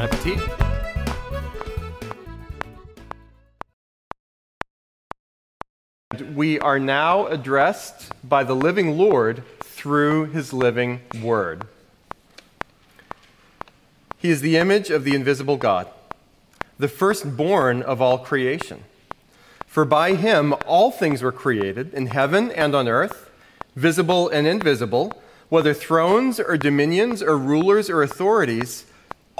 Bon appetit! We are now addressed by the living Lord through his living word. He is the image of the invisible God, the firstborn of all creation. For by him all things were created, in heaven and on earth, visible and invisible, whether thrones or dominions or rulers or authorities,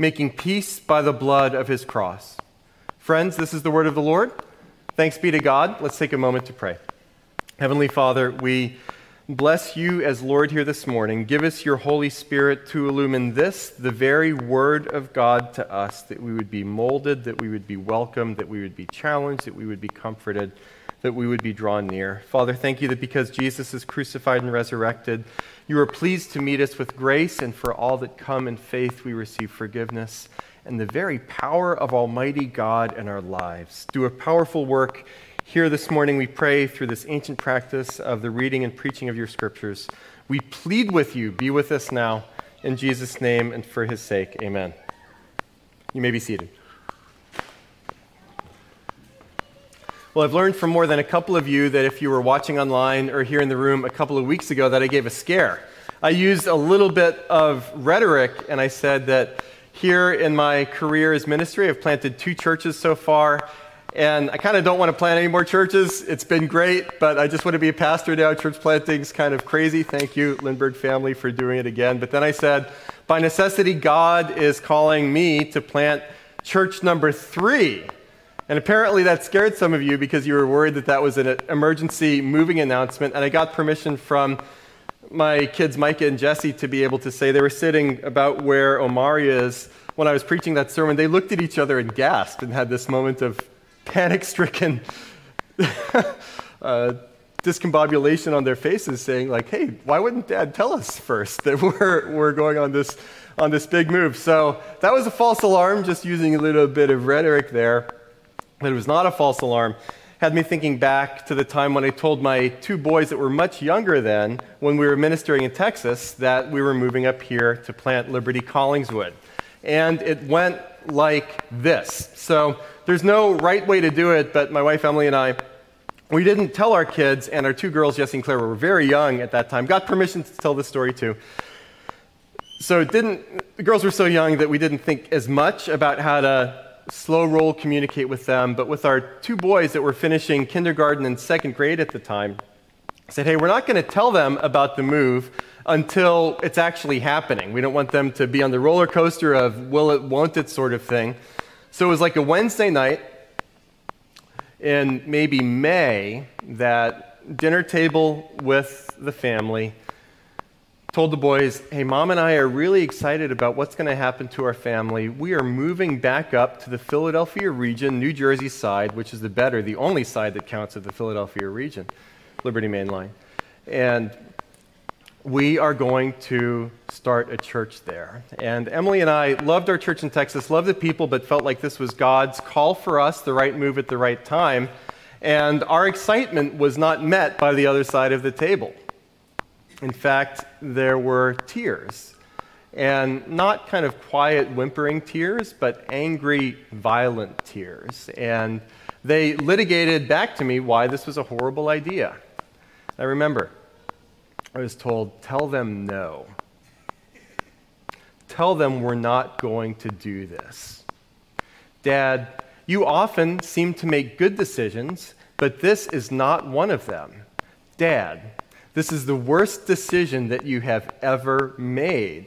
making peace by the blood of his cross. Friends, this is the word of the Lord. Thanks be to God. Let's take a moment to pray. Heavenly Father, we bless you as Lord here this morning. Give us your Holy Spirit to illumine this, the very Word of God to us, that we would be molded, that we would be welcomed, that we would be challenged, that we would be comforted, that we would be drawn near. Father, thank you that because Jesus is crucified and resurrected, you are pleased to meet us with grace, and for all that come in faith, we receive forgiveness and the very power of Almighty God in our lives. Do a powerful work here this morning, we pray through this ancient practice of the reading and preaching of your scriptures. We plead with you, be with us now. In Jesus' name and for his sake, amen. You may be seated. Well, I've learned from more than a couple of you that if you were watching online or here in the room a couple of weeks ago, that I gave a scare. I used a little bit of rhetoric and I said that here in my career as ministry, I've planted two churches so far, and I kind of don't want to plant any more churches. It's been great, but I just want to be a pastor now. Church planting's kind of crazy. Thank you, Lindbergh family, for doing it again. But then I said, by necessity, God is calling me to plant church number three. And apparently that scared some of you because you were worried that that was an emergency moving announcement. And I got permission from my kids, Micah and Jesse, to be able to say they were sitting about where Omari is when I was preaching that sermon. They looked at each other and gasped and had this moment of panic stricken uh, discombobulation on their faces, saying, like, hey, why wouldn't dad tell us first that we're, we're going on this, on this big move? So that was a false alarm, just using a little bit of rhetoric there. But it was not a false alarm. Had me thinking back to the time when I told my two boys that were much younger then, when we were ministering in Texas, that we were moving up here to plant Liberty Collingswood. And it went like this. So there's no right way to do it, but my wife Emily and I, we didn't tell our kids, and our two girls, Jessie and Claire, were very young at that time, got permission to tell this story too. So it didn't, the girls were so young that we didn't think as much about how to slow roll communicate with them. But with our two boys that were finishing kindergarten and second grade at the time, I said, hey, we're not going to tell them about the move until it's actually happening. We don't want them to be on the roller coaster of will it, won't it sort of thing. So it was like a Wednesday night in maybe May that dinner table with the family told the boys, hey, mom and I are really excited about what's going to happen to our family. We are moving back up to the Philadelphia region, New Jersey side, which is the better, the only side that counts of the Philadelphia region, Liberty Main Line. And we are going to start a church there. And Emily and I loved our church in Texas, loved the people, but felt like this was God's call for us, the right move at the right time. And our excitement was not met by the other side of the table. In fact, there were tears. And not kind of quiet, whimpering tears, but angry, violent tears. And they litigated back to me why this was a horrible idea. I remember I was told, tell them no. Tell them we're not going to do this. Dad, you often seem to make good decisions, but this is not one of them. Dad, this is the worst decision that you have ever made.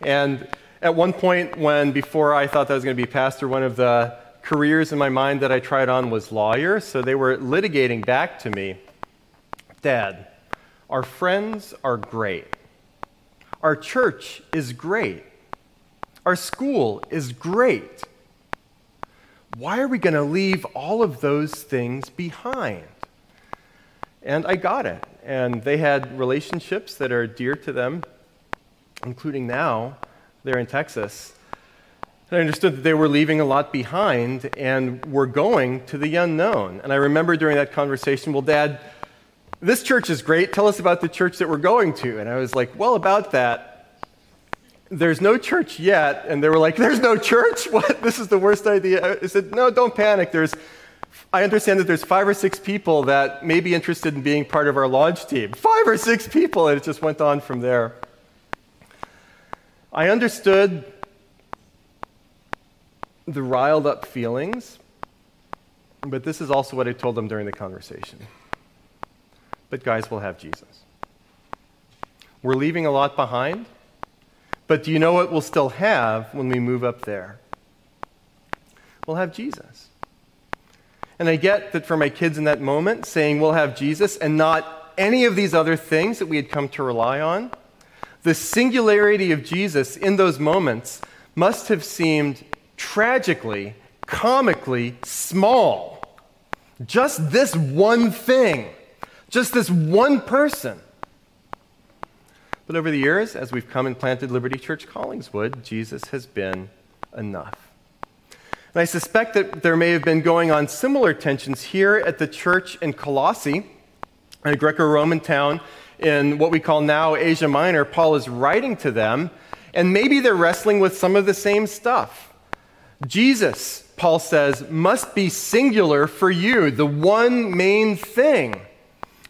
And at one point, when before I thought that I was going to be pastor, one of the careers in my mind that I tried on was lawyer. So they were litigating back to me Dad, our friends are great. Our church is great. Our school is great. Why are we going to leave all of those things behind? And I got it. And they had relationships that are dear to them, including now, they're in Texas. And I understood that they were leaving a lot behind and were going to the unknown. And I remember during that conversation, well, Dad, this church is great. Tell us about the church that we're going to. And I was like, well, about that, there's no church yet. And they were like, there's no church? What? This is the worst idea. I said, no, don't panic. There's, I understand that there's five or six people that may be interested in being part of our launch team. Five or six people. And it just went on from there. I understood the riled up feelings, but this is also what I told them during the conversation. But, guys, we'll have Jesus. We're leaving a lot behind, but do you know what we'll still have when we move up there? We'll have Jesus. And I get that for my kids in that moment, saying we'll have Jesus and not any of these other things that we had come to rely on, the singularity of Jesus in those moments must have seemed tragically, comically small. Just this one thing, just this one person. But over the years, as we've come and planted Liberty Church Collingswood, Jesus has been enough. And I suspect that there may have been going on similar tensions here at the church in Colossae, a Greco Roman town in what we call now Asia Minor. Paul is writing to them, and maybe they're wrestling with some of the same stuff. Jesus, Paul says, must be singular for you, the one main thing.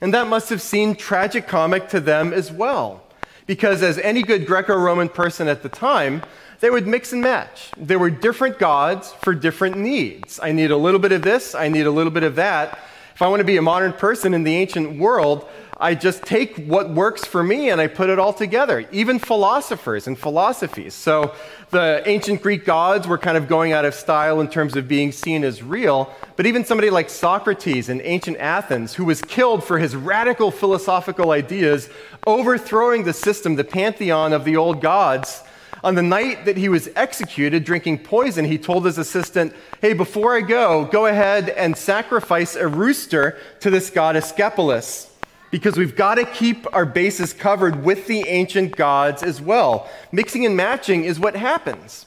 And that must have seemed tragicomic to them as well. Because, as any good Greco Roman person at the time, they would mix and match. There were different gods for different needs. I need a little bit of this, I need a little bit of that. If I want to be a modern person in the ancient world, I just take what works for me and I put it all together, even philosophers and philosophies. So the ancient Greek gods were kind of going out of style in terms of being seen as real, but even somebody like Socrates in ancient Athens, who was killed for his radical philosophical ideas, overthrowing the system, the pantheon of the old gods. On the night that he was executed, drinking poison, he told his assistant, Hey, before I go, go ahead and sacrifice a rooster to this god Asclepius because we've got to keep our bases covered with the ancient gods as well. Mixing and matching is what happens.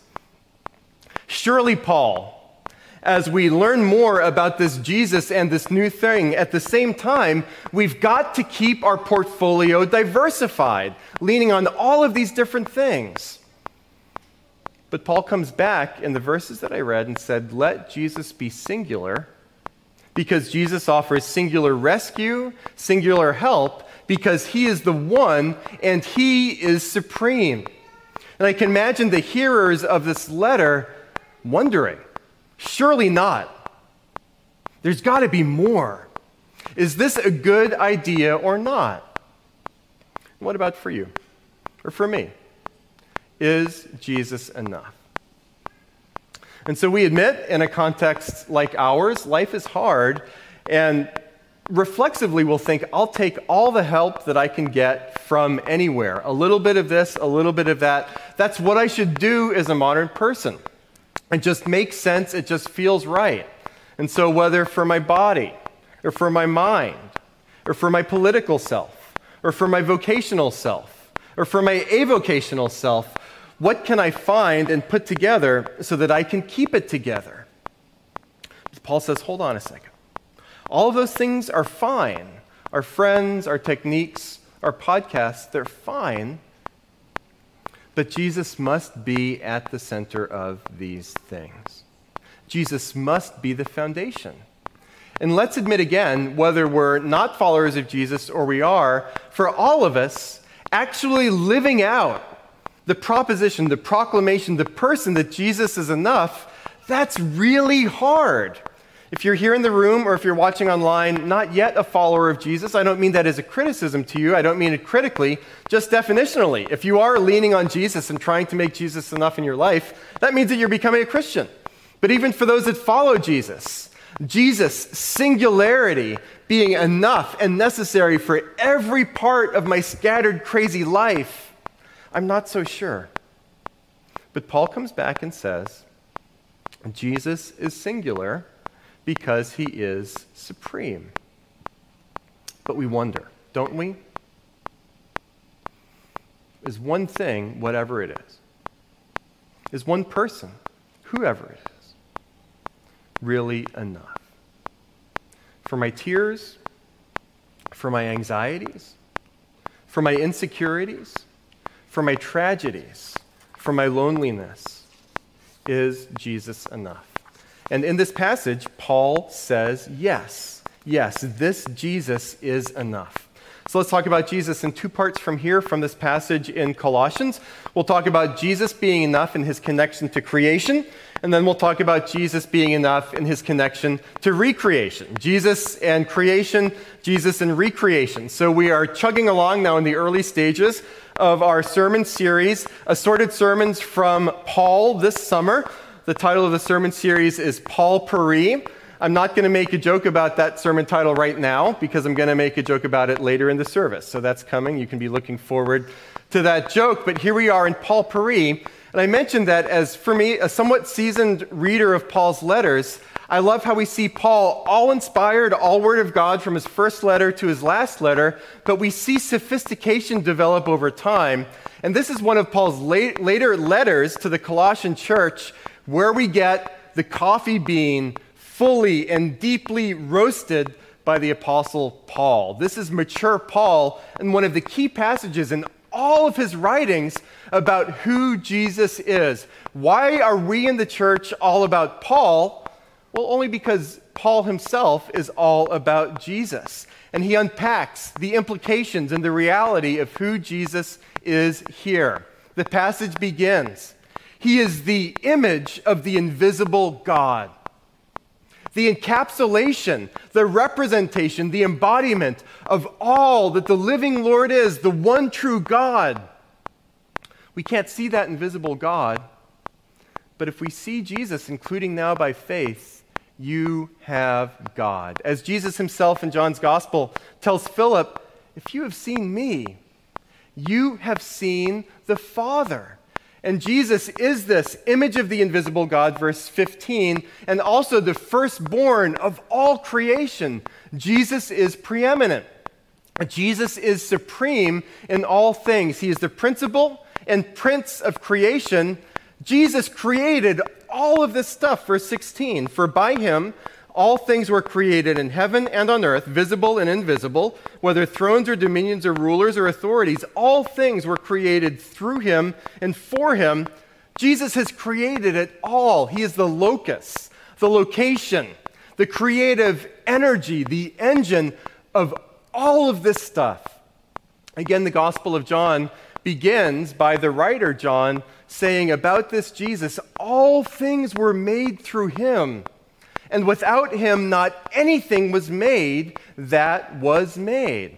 Surely, Paul, as we learn more about this Jesus and this new thing, at the same time, we've got to keep our portfolio diversified, leaning on all of these different things. But Paul comes back in the verses that I read and said, Let Jesus be singular because Jesus offers singular rescue, singular help, because he is the one and he is supreme. And I can imagine the hearers of this letter wondering surely not. There's got to be more. Is this a good idea or not? What about for you or for me? Is Jesus enough? And so we admit, in a context like ours, life is hard, and reflexively we'll think, I'll take all the help that I can get from anywhere. A little bit of this, a little bit of that. That's what I should do as a modern person. It just makes sense, it just feels right. And so, whether for my body, or for my mind, or for my political self, or for my vocational self, or for my avocational self, what can I find and put together so that I can keep it together? Paul says, hold on a second. All of those things are fine. Our friends, our techniques, our podcasts, they're fine. But Jesus must be at the center of these things. Jesus must be the foundation. And let's admit again, whether we're not followers of Jesus or we are, for all of us, actually living out the proposition, the proclamation, the person that Jesus is enough, That's really hard. If you're here in the room or if you're watching online, not yet a follower of Jesus, I don't mean that as a criticism to you. I don't mean it critically, just definitionally. If you are leaning on Jesus and trying to make Jesus enough in your life, that means that you're becoming a Christian. But even for those that follow Jesus, Jesus' singularity being enough and necessary for every part of my scattered, crazy life, I'm not so sure. But Paul comes back and says, Jesus is singular because he is supreme. But we wonder, don't we? Is one thing, whatever it is, is one person, whoever it is, really enough? For my tears, for my anxieties, for my insecurities, for my tragedies, for my loneliness, is Jesus enough? And in this passage, Paul says, yes, yes, this Jesus is enough. So let's talk about Jesus in two parts from here, from this passage in Colossians. We'll talk about Jesus being enough in his connection to creation, and then we'll talk about Jesus being enough in his connection to recreation. Jesus and creation, Jesus and recreation. So we are chugging along now in the early stages of our sermon series, assorted sermons from Paul this summer. The title of the sermon series is Paul Peri. I'm not going to make a joke about that sermon title right now because I'm going to make a joke about it later in the service. So that's coming. You can be looking forward to that joke. But here we are in Paul Peri. And I mentioned that as, for me, a somewhat seasoned reader of Paul's letters, I love how we see Paul all inspired, all word of God from his first letter to his last letter, but we see sophistication develop over time. And this is one of Paul's late, later letters to the Colossian church where we get the coffee bean fully and deeply roasted by the Apostle Paul. This is mature Paul, and one of the key passages in all of his writings about who Jesus is. Why are we in the church all about Paul? Well, only because Paul himself is all about Jesus. And he unpacks the implications and the reality of who Jesus is here. The passage begins he is the image of the invisible God. The encapsulation, the representation, the embodiment of all that the living Lord is, the one true God. We can't see that invisible God, but if we see Jesus, including now by faith, you have God. As Jesus himself in John's Gospel tells Philip, if you have seen me, you have seen the Father. And Jesus is this image of the invisible God, verse 15, and also the firstborn of all creation. Jesus is preeminent. Jesus is supreme in all things. He is the principal and prince of creation. Jesus created all of this stuff, verse 16. For by him all things were created in heaven and on earth, visible and invisible, whether thrones or dominions or rulers or authorities, all things were created through him and for him. Jesus has created it all. He is the locus, the location, the creative energy, the engine of all of this stuff. Again, the Gospel of John begins by the writer John saying about this Jesus, all things were made through him and without him, not anything was made that was made.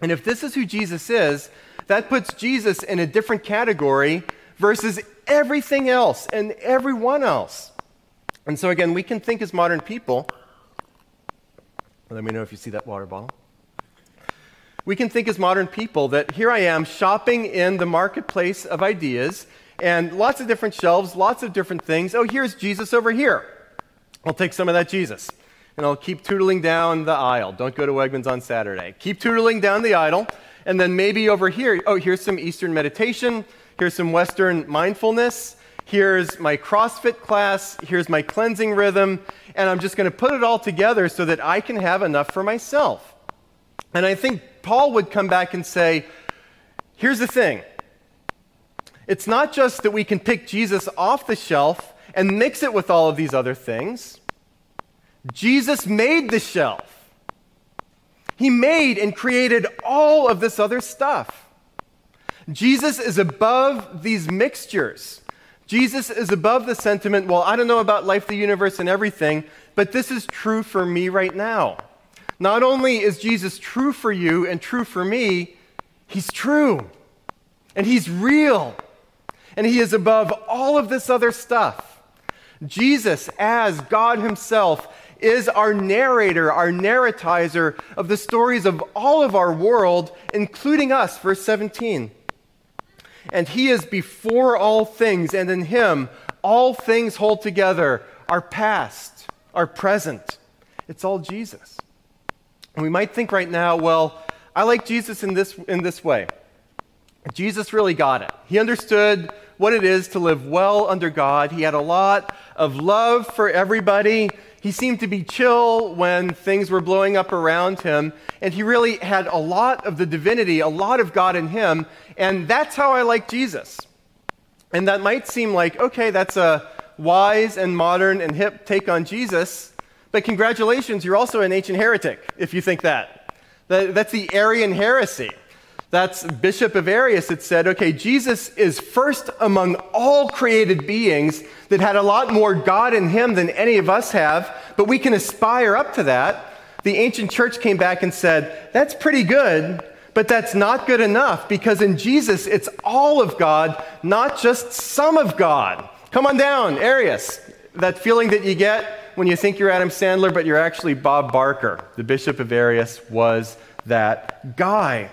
And if this is who Jesus is, that puts Jesus in a different category versus everything else and everyone else. And so, again, we can think as modern people. Let me know if you see that water bottle. We can think as modern people that here I am shopping in the marketplace of ideas and lots of different shelves, lots of different things. Oh, here's Jesus over here. I'll take some of that Jesus and I'll keep tootling down the aisle. Don't go to Wegmans on Saturday. Keep tootling down the aisle, and then maybe over here, oh, here's some Eastern meditation, here's some Western mindfulness, here's my CrossFit class, here's my cleansing rhythm, and I'm just going to put it all together so that I can have enough for myself. And I think Paul would come back and say, here's the thing. It's not just that we can pick Jesus off the shelf and mix it with all of these other things. Jesus made the shelf. He made and created all of this other stuff. Jesus is above these mixtures. Jesus is above the sentiment, well, I don't know about life, the universe, and everything, but this is true for me right now. Not only is Jesus true for you and true for me, he's true. And he's real. And he is above all of this other stuff. Jesus, as God himself, is our narrator, our narratizer of the stories of all of our world, including us, verse 17. And he is before all things, and in him all things hold together our past, our present. It's all Jesus. And we might think right now, well, I like Jesus in this, in this way. Jesus really got it. He understood what it is to live well under God. He had a lot of love for everybody. He seemed to be chill when things were blowing up around him. And he really had a lot of the divinity, a lot of God in him. And that's how I like Jesus. And that might seem like, okay, that's a wise and modern and hip take on Jesus. But congratulations, you're also an ancient heretic if you think that. That's the Arian heresy. That's Bishop of Arius that said, okay, Jesus is first among all created beings that had a lot more God in him than any of us have, but we can aspire up to that. The ancient church came back and said, that's pretty good, but that's not good enough because in Jesus it's all of God, not just some of God. Come on down, Arius. That feeling that you get when you think you're Adam Sandler, but you're actually Bob Barker. The Bishop of Arius was that guy.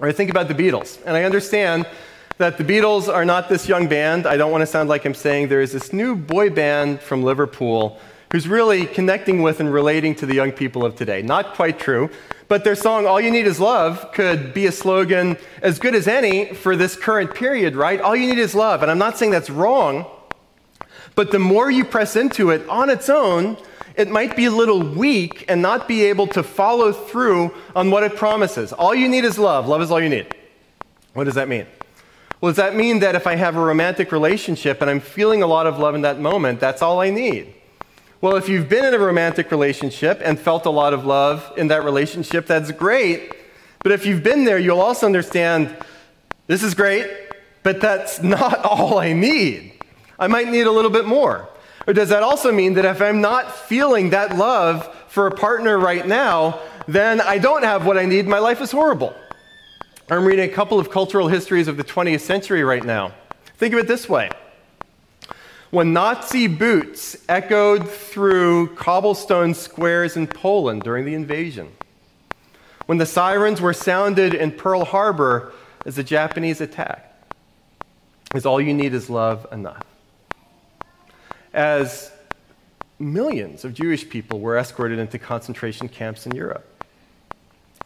Or I think about the Beatles, and I understand that the Beatles are not this young band. I don't want to sound like I'm saying there is this new boy band from Liverpool who's really connecting with and relating to the young people of today. Not quite true, but their song, All You Need Is Love, could be a slogan as good as any for this current period, right? All you need is love. And I'm not saying that's wrong, but the more you press into it on its own, it might be a little weak and not be able to follow through on what it promises. All you need is love. Love is all you need. What does that mean? Well, does that mean that if I have a romantic relationship and I'm feeling a lot of love in that moment, that's all I need? Well, if you've been in a romantic relationship and felt a lot of love in that relationship, that's great. But if you've been there, you'll also understand this is great, but that's not all I need. I might need a little bit more. Or does that also mean that if I'm not feeling that love for a partner right now, then I don't have what I need, my life is horrible? I'm reading a couple of cultural histories of the 20th century right now. Think of it this way when Nazi boots echoed through cobblestone squares in Poland during the invasion, when the sirens were sounded in Pearl Harbor as the Japanese attacked, is all you need is love enough as millions of Jewish people were escorted into concentration camps in Europe,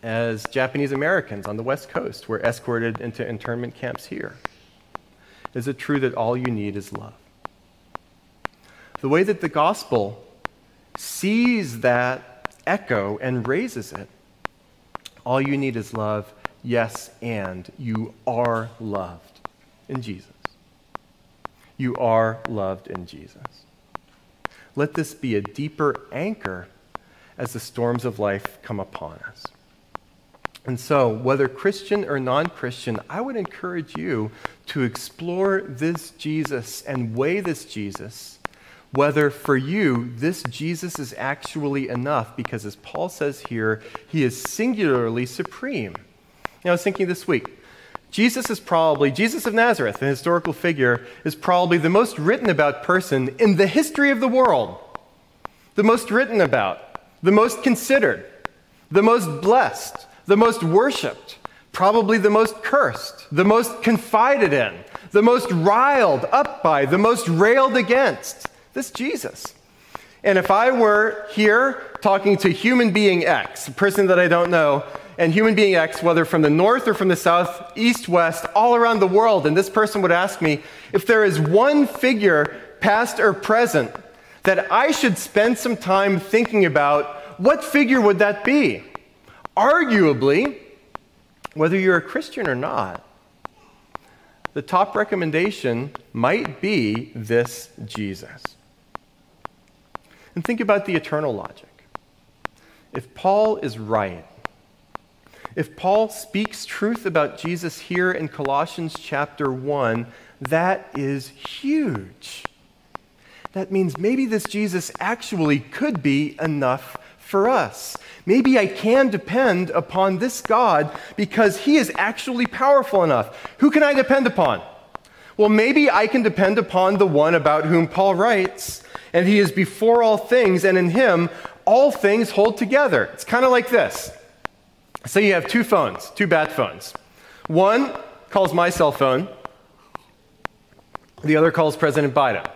as Japanese Americans on the West Coast were escorted into internment camps here. Is it true that all you need is love? The way that the gospel sees that echo and raises it, all you need is love, yes, and you are loved in Jesus. You are loved in Jesus. Let this be a deeper anchor as the storms of life come upon us. And so, whether Christian or non Christian, I would encourage you to explore this Jesus and weigh this Jesus, whether for you this Jesus is actually enough, because as Paul says here, he is singularly supreme. Now, I was thinking this week, Jesus is probably, Jesus of Nazareth, the historical figure, is probably the most written about person in the history of the world. The most written about, the most considered, the most blessed, the most worshiped, probably the most cursed, the most confided in, the most riled up by, the most railed against. This Jesus. And if I were here talking to human being X, a person that I don't know, and human being X, whether from the north or from the south, east, west, all around the world, and this person would ask me if there is one figure, past or present, that I should spend some time thinking about, what figure would that be? Arguably, whether you're a Christian or not, the top recommendation might be this Jesus. And think about the eternal logic. If Paul is right, if Paul speaks truth about Jesus here in Colossians chapter 1, That is huge. That means maybe this Jesus actually could be enough for us. Maybe I can depend upon this God because he is actually powerful enough. Who can I depend upon? Well, maybe I can depend upon the one about whom Paul writes, and he is before all things, and in him all things hold together. It's kind of like this. Say you have two phones, two bad phones. One calls my cell phone, the other calls President Biden.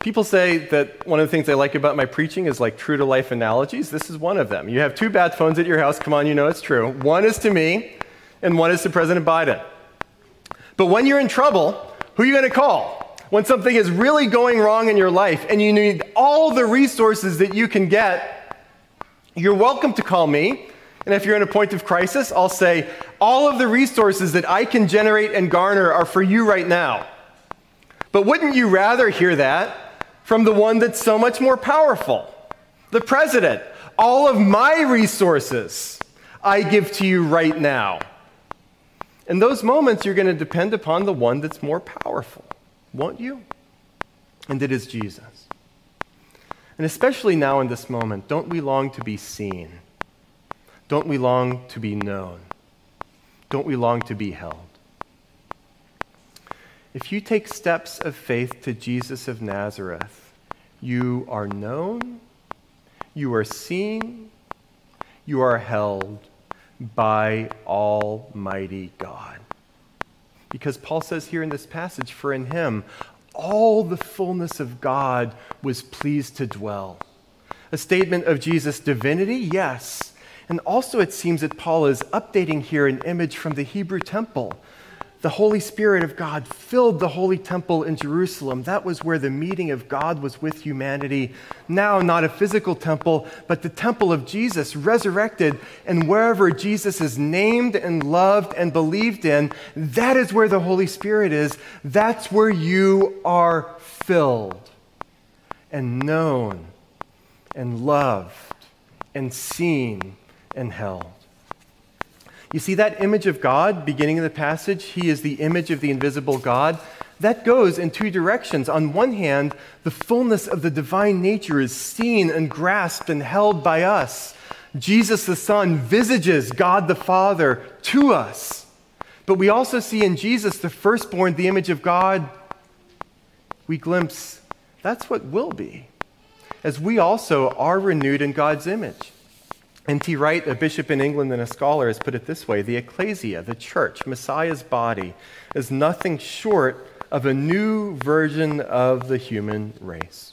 People say that one of the things they like about my preaching is like true to life analogies. This is one of them. You have two bad phones at your house. Come on, you know it's true. One is to me, and one is to President Biden. But when you're in trouble, who are you going to call? When something is really going wrong in your life and you need all the resources that you can get, you're welcome to call me. And if you're in a point of crisis, I'll say, all of the resources that I can generate and garner are for you right now. But wouldn't you rather hear that from the one that's so much more powerful? The president. All of my resources I give to you right now. In those moments, you're going to depend upon the one that's more powerful, won't you? And it is Jesus. And especially now in this moment, don't we long to be seen? Don't we long to be known? Don't we long to be held? If you take steps of faith to Jesus of Nazareth, you are known, you are seen, you are held, by Almighty God. Because Paul says here in this passage, for in him all the fullness of God was pleased to dwell. A statement of Jesus' divinity, yes. And also, it seems that Paul is updating here an image from the Hebrew temple the Holy Spirit of God filled the holy temple in Jerusalem. That was where the meeting of God was with humanity. Now, not a physical temple, but the temple of Jesus, resurrected. And wherever Jesus is named and loved and believed in, that is where the Holy Spirit is. That's where you are filled and known and loved and seen and held. You see that image of God beginning of the passage? He is the image of the invisible God. That goes in two directions. On one hand, the fullness of the divine nature is seen and grasped and held by us. Jesus the Son visages God the Father to us. But we also see in Jesus, the firstborn, the image of God, we glimpse that's what will be, as we also are renewed in God's image. N.T. Wright, a bishop in England and a scholar, has put it this way The ecclesia, the church, Messiah's body, is nothing short of a new version of the human race,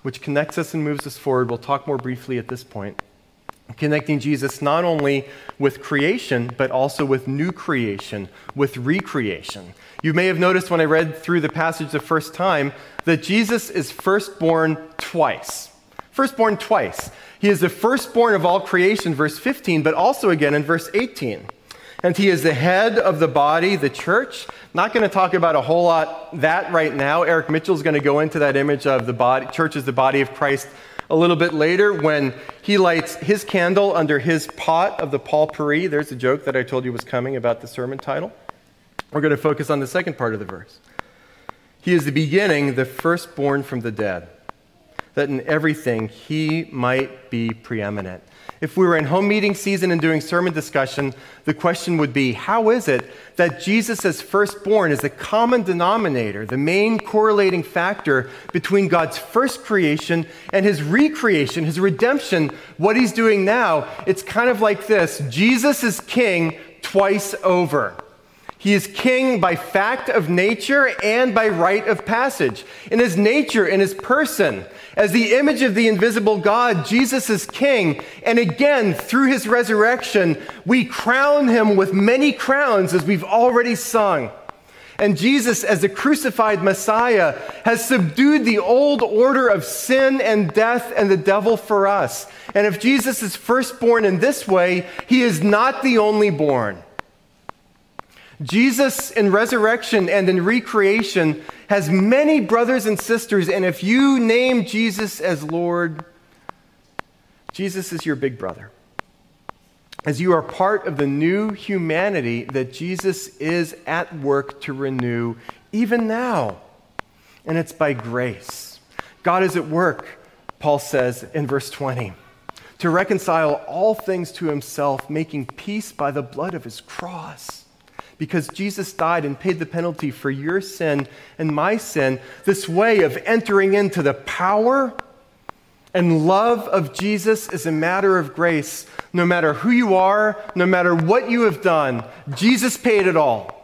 which connects us and moves us forward. We'll talk more briefly at this point. Connecting Jesus not only with creation, but also with new creation, with recreation. You may have noticed when I read through the passage the first time that Jesus is firstborn twice. Firstborn twice. He is the firstborn of all creation, verse 15, but also again in verse 18. And he is the head of the body, the church. Not going to talk about a whole lot that right now. Eric Mitchell is going to go into that image of the body, church as the body of Christ a little bit later when he lights his candle under his pot of the Paul There's a joke that I told you was coming about the sermon title. We're going to focus on the second part of the verse. He is the beginning, the firstborn from the dead that in everything he might be preeminent. If we were in home meeting season and doing sermon discussion, the question would be how is it that Jesus as firstborn is the common denominator, the main correlating factor between God's first creation and his recreation, his redemption, what he's doing now? It's kind of like this Jesus is king twice over. He is king by fact of nature and by right of passage. In his nature, in his person, as the image of the invisible God, Jesus is king. And again, through his resurrection, we crown him with many crowns, as we've already sung. And Jesus, as the crucified Messiah, has subdued the old order of sin and death and the devil for us. And if Jesus is firstborn in this way, he is not the only born. Jesus in resurrection and in recreation has many brothers and sisters, and if you name Jesus as Lord, Jesus is your big brother. as you are part of the new humanity that Jesus is at work to renew even now. And it's by grace. God is at work, Paul says in verse 20, to reconcile all things to himself, making peace by the blood of his cross. Because Jesus died and paid the penalty for your sin and my sin, this way of entering into the power and love of Jesus is a matter of grace. No matter who you are, no matter what you have done, Jesus paid it all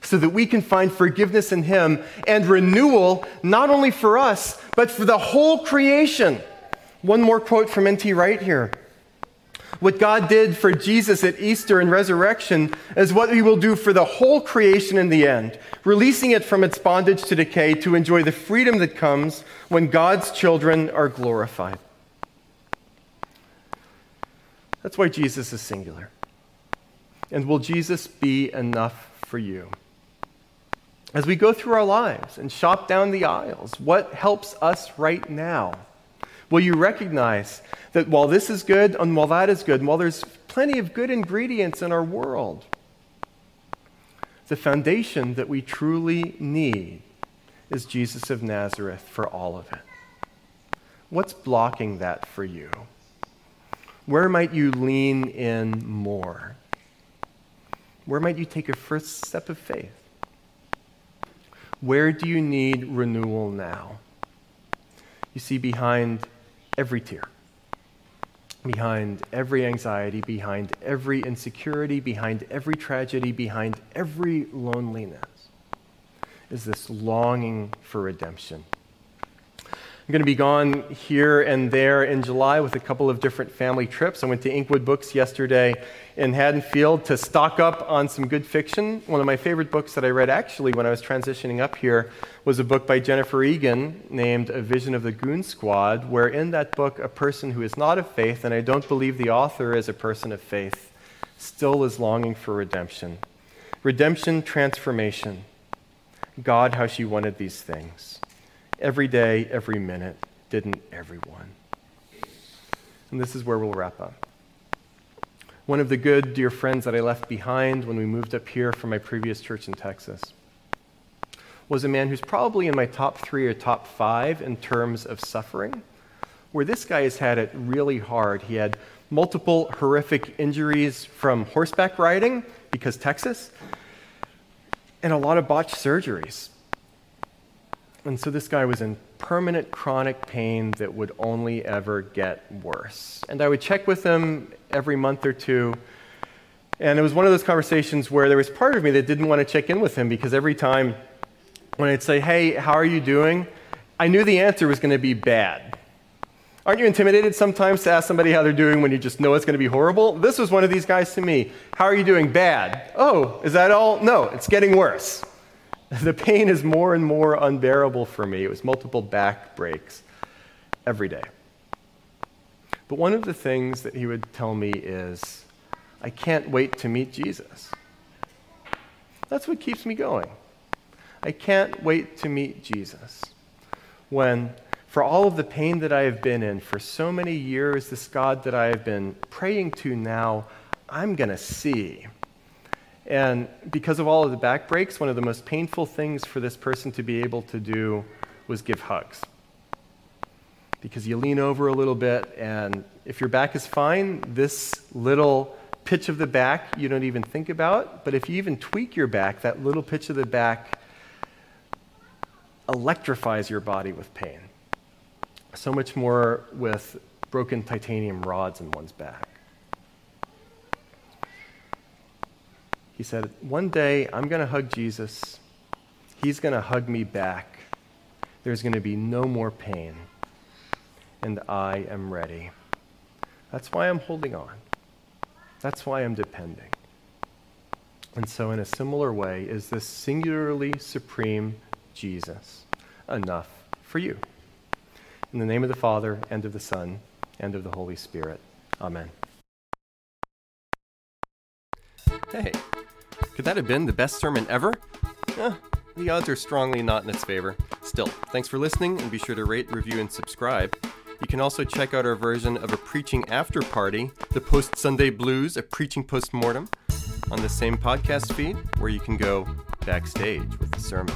so that we can find forgiveness in Him and renewal, not only for us, but for the whole creation. One more quote from N.T. Wright here. What God did for Jesus at Easter and resurrection is what He will do for the whole creation in the end, releasing it from its bondage to decay to enjoy the freedom that comes when God's children are glorified. That's why Jesus is singular. And will Jesus be enough for you? As we go through our lives and shop down the aisles, what helps us right now? Will you recognize that while this is good and while that is good, and while there's plenty of good ingredients in our world, the foundation that we truly need is Jesus of Nazareth for all of it. What's blocking that for you? Where might you lean in more? Where might you take a first step of faith? Where do you need renewal now? You see, behind every tear, behind every anxiety, behind every insecurity, behind every tragedy, behind every loneliness is this longing for redemption. I'm going to be gone here and there in July with a couple of different family trips. I went to Inkwood Books yesterday in Haddonfield to stock up on some good fiction. One of my favorite books that I read actually when I was transitioning up here was a book by Jennifer Egan named A Vision of the Goon Squad, where in that book, a person who is not of faith, and I don't believe the author is a person of faith, still is longing for redemption. Redemption, transformation. God, how she wanted these things. Every day, every minute, didn't everyone? And this is where we'll wrap up. One of the good dear friends that I left behind when we moved up here from my previous church in Texas was a man who's probably in my top three or top five in terms of suffering, where this guy has had it really hard. He had multiple horrific injuries from horseback riding, because Texas, and a lot of botched surgeries. And so this guy was in permanent chronic pain that would only ever get worse. And I would check with him every month or two. And it was one of those conversations where there was part of me that didn't want to check in with him because every time when I'd say, Hey, how are you doing? I knew the answer was going to be bad. Aren't you intimidated sometimes to ask somebody how they're doing when you just know it's going to be horrible? This was one of these guys to me. How are you doing? Bad. Oh, is that all? No, it's getting worse. The pain is more and more unbearable for me. It was multiple back breaks every day. But one of the things that he would tell me is, I can't wait to meet Jesus. That's what keeps me going. I can't wait to meet Jesus. When, for all of the pain that I have been in for so many years, this God that I have been praying to now, I'm going to see. And because of all of the back breaks, one of the most painful things for this person to be able to do was give hugs. Because you lean over a little bit, and if your back is fine, this little pitch of the back you don't even think about. But if you even tweak your back, that little pitch of the back electrifies your body with pain. So much more with broken titanium rods in one's back. He said, One day I'm going to hug Jesus. He's going to hug me back. There's going to be no more pain. And I am ready. That's why I'm holding on. That's why I'm depending. And so, in a similar way, is this singularly supreme Jesus enough for you? In the name of the Father, and of the Son, and of the Holy Spirit. Amen. Hey. Could that have been the best sermon ever? Eh, the odds are strongly not in its favor. Still, thanks for listening, and be sure to rate, review, and subscribe. You can also check out our version of a preaching after party, the Post Sunday Blues, a preaching postmortem, on the same podcast feed where you can go backstage with the sermon.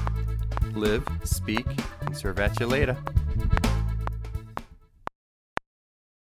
Live, speak, and serve at you later.